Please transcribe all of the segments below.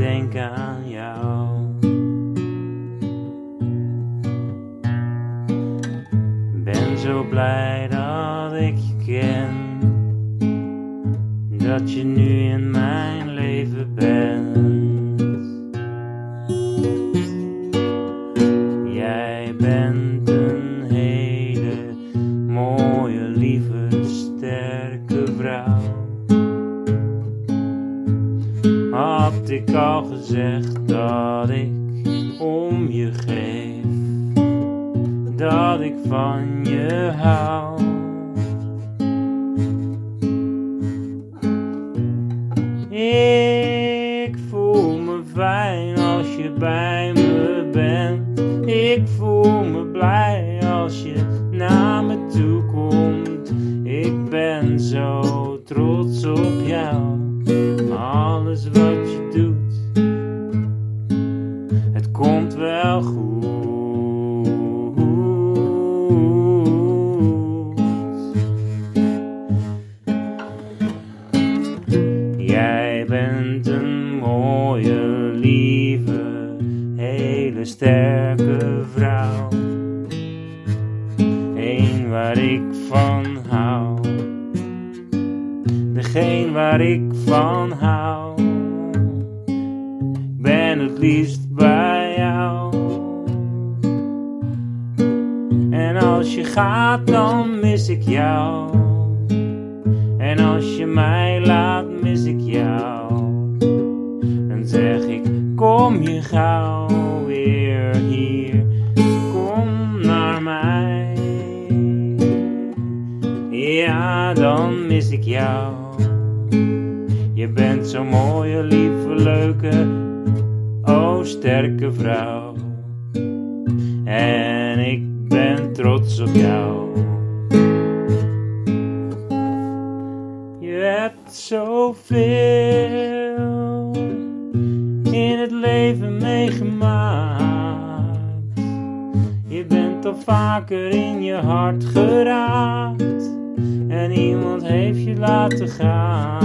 denk aan jou. Ben zo blij dat ik je ken, dat je nu in mijn leven bent. Ik al gezegd dat ik om je geef dat ik van je hou. Ik voel me fijn als je bij me bent. Ik voel me wel goed. Jij bent een mooie, lieve, hele sterke vrouw. Eén waar ik van hou. Degene waar ik van hou. Ben het liefst bij gaat, dan mis ik jou. En als je mij laat, mis ik jou. Dan zeg ik, kom je gauw weer hier. Kom naar mij. Ja, dan mis ik jou. Je bent zo'n mooie, lieve, leuke, oh sterke vrouw. En ik trots op jou. Je hebt zoveel in het leven meegemaakt. Je bent al vaker in je hart geraakt. En iemand heeft je laten gaan.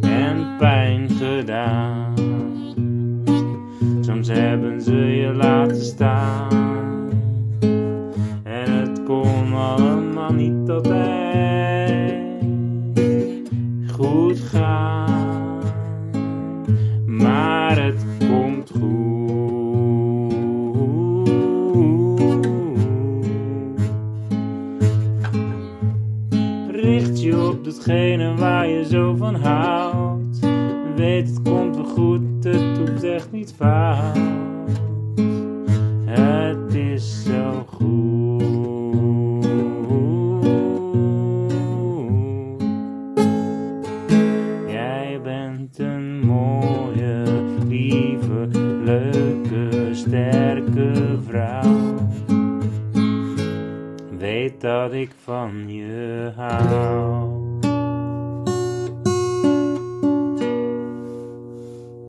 En pijn gedaan. Soms hebben ze je laten staan. Kon allemaal niet altijd goed gaan. Maar het komt goed. Richt je op datgene waar je zo van houdt. Weet het komt wel goed, het doet echt niet fout. Weet dat ik van je hou.